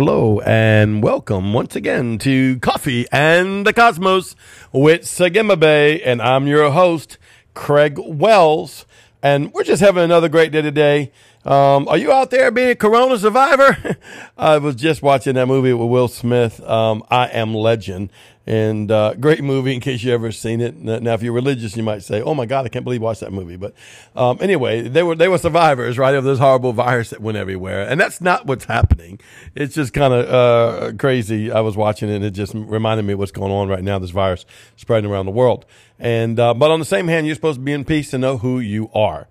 Hello and welcome once again to Coffee and the Cosmos with Sagima Bay, and I'm your host, Craig Wells. And we're just having another great day today. Um, are you out there being a Corona survivor? I was just watching that movie with Will Smith, um, I Am Legend, and uh, great movie in case you ever seen it. Now, if you're religious, you might say, "Oh my God, I can't believe I watched that movie." But um, anyway, they were they were survivors, right, of this horrible virus that went everywhere, and that's not what's happening. It's just kind of uh, crazy. I was watching it, and it just reminded me what's going on right now. This virus spreading around the world, and uh, but on the same hand, you're supposed to be in peace and know who you are.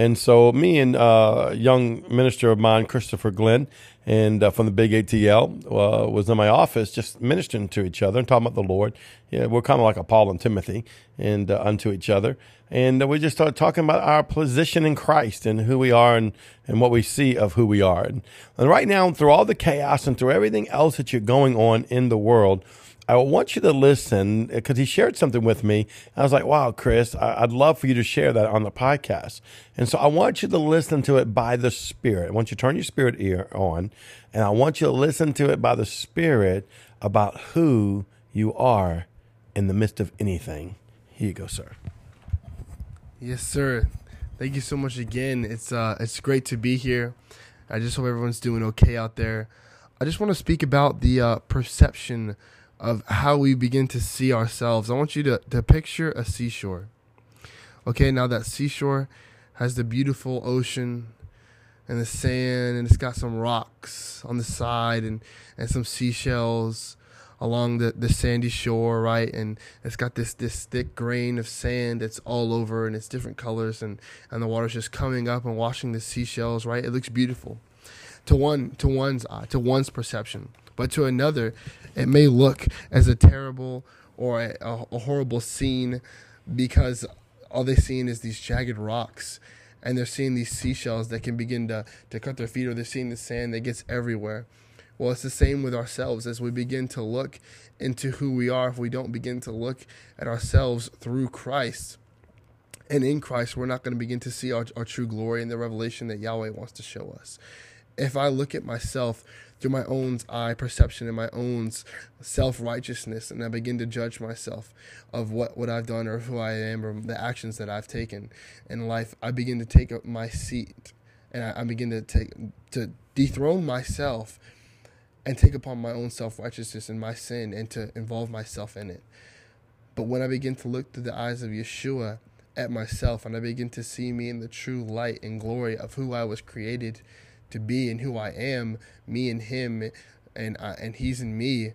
And so, me and uh, young minister of mine, Christopher Glenn, and uh, from the Big ATL, uh, was in my office just ministering to each other and talking about the Lord. Yeah, we're kind of like a Paul and Timothy, and uh, unto each other. And uh, we just started talking about our position in Christ and who we are and, and what we see of who we are. And, and right now, through all the chaos and through everything else that you're going on in the world, I want you to listen because he shared something with me. I was like, wow, Chris, I'd love for you to share that on the podcast. And so I want you to listen to it by the Spirit. I want you to turn your spirit ear on, and I want you to listen to it by the Spirit about who you are in the midst of anything. Here you go, sir. Yes, sir. Thank you so much again. It's uh, it's great to be here. I just hope everyone's doing okay out there. I just want to speak about the uh, perception of how we begin to see ourselves. I want you to, to picture a seashore. Okay, now that seashore has the beautiful ocean and the sand, and it's got some rocks on the side and, and some seashells along the, the sandy shore, right? And it's got this this thick grain of sand that's all over and it's different colors and, and the water's just coming up and washing the seashells, right? It looks beautiful. To one to one's eye, to one's perception. But to another, it may look as a terrible or a, a horrible scene because all they're seeing is these jagged rocks and they're seeing these seashells that can begin to, to cut their feet or they're seeing the sand that gets everywhere. Well, it's the same with ourselves as we begin to look into who we are. If we don't begin to look at ourselves through Christ and in Christ, we're not going to begin to see our, our true glory and the revelation that Yahweh wants to show us. If I look at myself through my own eye perception and my own self righteousness, and I begin to judge myself of what, what I've done or who I am or the actions that I've taken in life, I begin to take up my seat and I, I begin to take to dethrone myself and take upon my own self righteousness and my sin and to involve myself in it. But when I begin to look through the eyes of Yeshua at myself and I begin to see me in the true light and glory of who I was created to be and who I am, me and him, and and he's in me,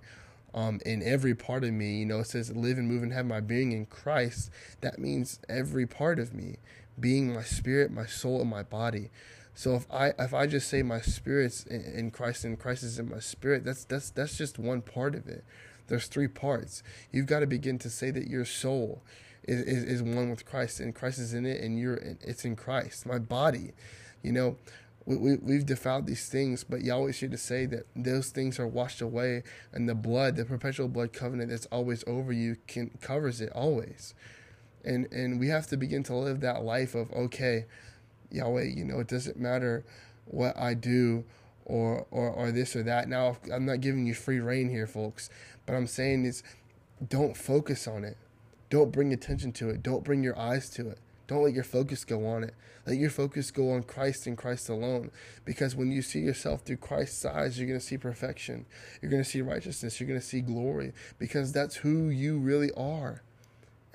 um, in every part of me. You know, it says live and move and have my being in Christ. That means every part of me, being my spirit, my soul, and my body. So if I if I just say my spirit's in, in Christ and Christ is in my spirit, that's that's that's just one part of it. There's three parts. You've got to begin to say that your soul is, is, is one with Christ and Christ is in it and you're in, it's in Christ. My body, you know, we, we, we've defiled these things, but Yahweh's here to say that those things are washed away, and the blood, the perpetual blood covenant that's always over you, can covers it always. And and we have to begin to live that life of okay, Yahweh, you know, it doesn't matter what I do or or or this or that. Now I'm not giving you free reign here, folks, but I'm saying is don't focus on it. Don't bring attention to it. Don't bring your eyes to it. Don't let your focus go on it. Let your focus go on Christ and Christ alone. Because when you see yourself through Christ's eyes, you're going to see perfection. You're going to see righteousness. You're going to see glory. Because that's who you really are.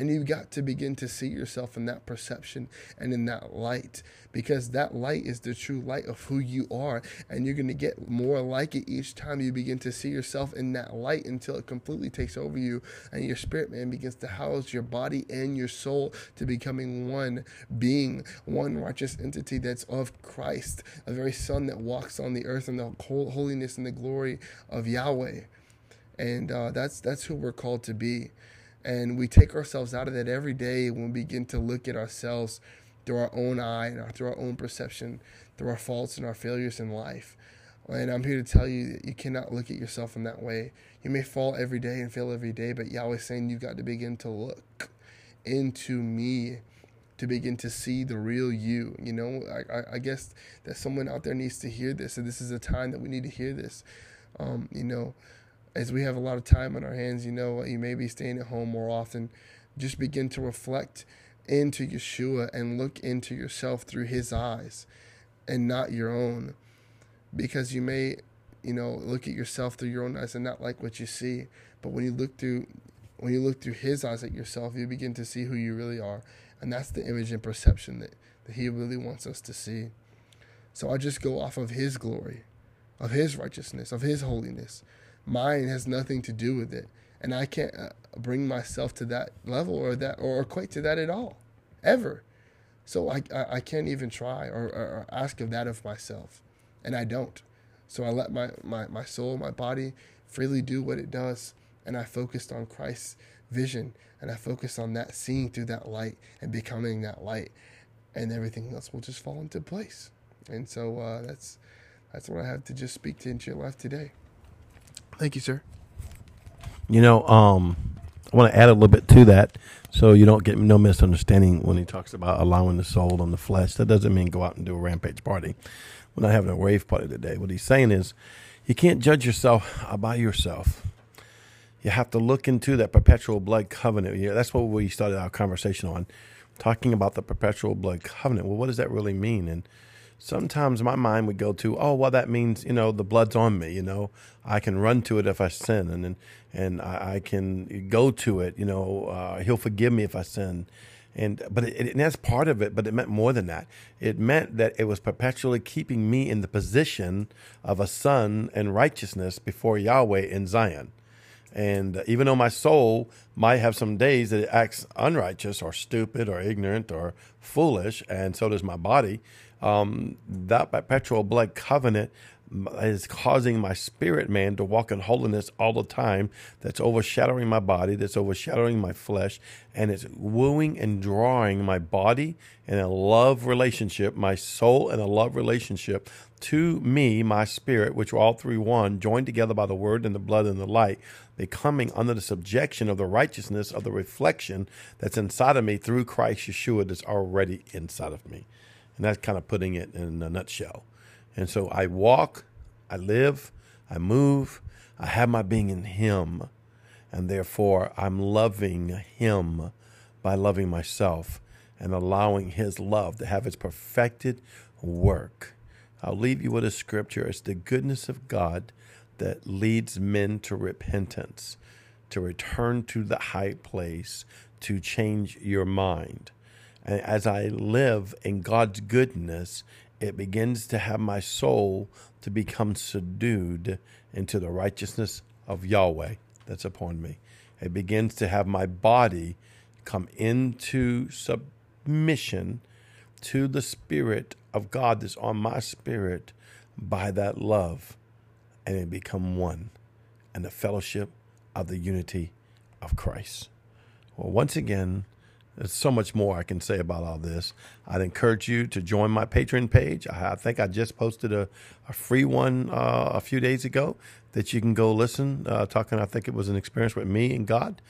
And you've got to begin to see yourself in that perception and in that light because that light is the true light of who you are. And you're going to get more like it each time you begin to see yourself in that light until it completely takes over you and your spirit man begins to house your body and your soul to becoming one being, one righteous entity that's of Christ, a very son that walks on the earth in the holiness and the glory of Yahweh. And uh, that's that's who we're called to be. And we take ourselves out of that every day when we begin to look at ourselves through our own eye and through our own perception, through our faults and our failures in life. And I'm here to tell you that you cannot look at yourself in that way. You may fall every day and fail every day, but Yahweh's saying you've got to begin to look into me to begin to see the real you. You know, I, I guess that someone out there needs to hear this, and this is a time that we need to hear this. Um, you know, as we have a lot of time on our hands, you know, you may be staying at home more often. Just begin to reflect into Yeshua and look into yourself through his eyes and not your own. Because you may, you know, look at yourself through your own eyes and not like what you see. But when you look through when you look through his eyes at yourself, you begin to see who you really are. And that's the image and perception that, that he really wants us to see. So I just go off of his glory, of his righteousness, of his holiness. Mine has nothing to do with it. And I can't uh, bring myself to that level or that or equate to that at all, ever. So I, I, can't even try or, or, or ask of that of myself. And I don't. So I let my, my, my soul, my body freely do what it does and I focused on Christ's vision and I focused on that seeing through that light and becoming that light and everything else will just fall into place. And so uh, that's that's what I have to just speak to into your life today. Thank you, sir. You know, um, I want to add a little bit to that so you don't get no misunderstanding when he talks about allowing the soul and the flesh. That doesn't mean go out and do a rampage party. We're not having a rave party today. What he's saying is you can't judge yourself by yourself you have to look into that perpetual blood covenant. Yeah, that's what we started our conversation on, talking about the perpetual blood covenant. Well, what does that really mean? And sometimes my mind would go to, oh, well, that means you know the blood's on me. You know, I can run to it if I sin, and and, and I, I can go to it. You know, uh, He'll forgive me if I sin. And but it, and that's part of it. But it meant more than that. It meant that it was perpetually keeping me in the position of a son in righteousness before Yahweh in Zion. And even though my soul might have some days that it acts unrighteous or stupid or ignorant or foolish, and so does my body, um, that perpetual blood covenant is causing my spirit man to walk in holiness all the time. That's overshadowing my body, that's overshadowing my flesh, and it's wooing and drawing my body in a love relationship, my soul in a love relationship to me, my spirit, which are all three one, joined together by the word and the blood and the light, becoming under the subjection of the righteousness of the reflection that's inside of me through Christ Yeshua that's already inside of me. And that's kind of putting it in a nutshell. And so I walk, I live, I move, I have my being in Him. And therefore, I'm loving Him by loving myself and allowing His love to have its perfected work. I'll leave you with a scripture. It's the goodness of God that leads men to repentance, to return to the high place, to change your mind. And as I live in God's goodness, it begins to have my soul to become subdued into the righteousness of Yahweh that's upon me. It begins to have my body come into submission to the Spirit of God that's on my spirit by that love, and it become one and the fellowship of the unity of Christ. Well, once again, there's so much more I can say about all this. I'd encourage you to join my Patreon page. I, think I just posted a, a free one uh, a few days ago that you can go listen. Uh, talking, I think it was an experience with me and God,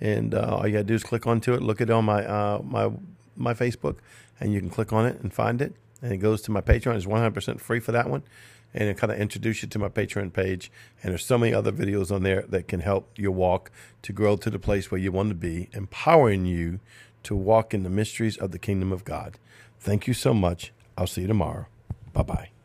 and uh, all you gotta do is click onto it, look it on my uh, my my Facebook, and you can click on it and find it. And it goes to my Patreon. It's 100% free for that one and it kind of introduce you to my Patreon page. And there's so many other videos on there that can help your walk to grow to the place where you want to be, empowering you to walk in the mysteries of the kingdom of God. Thank you so much. I'll see you tomorrow. Bye bye.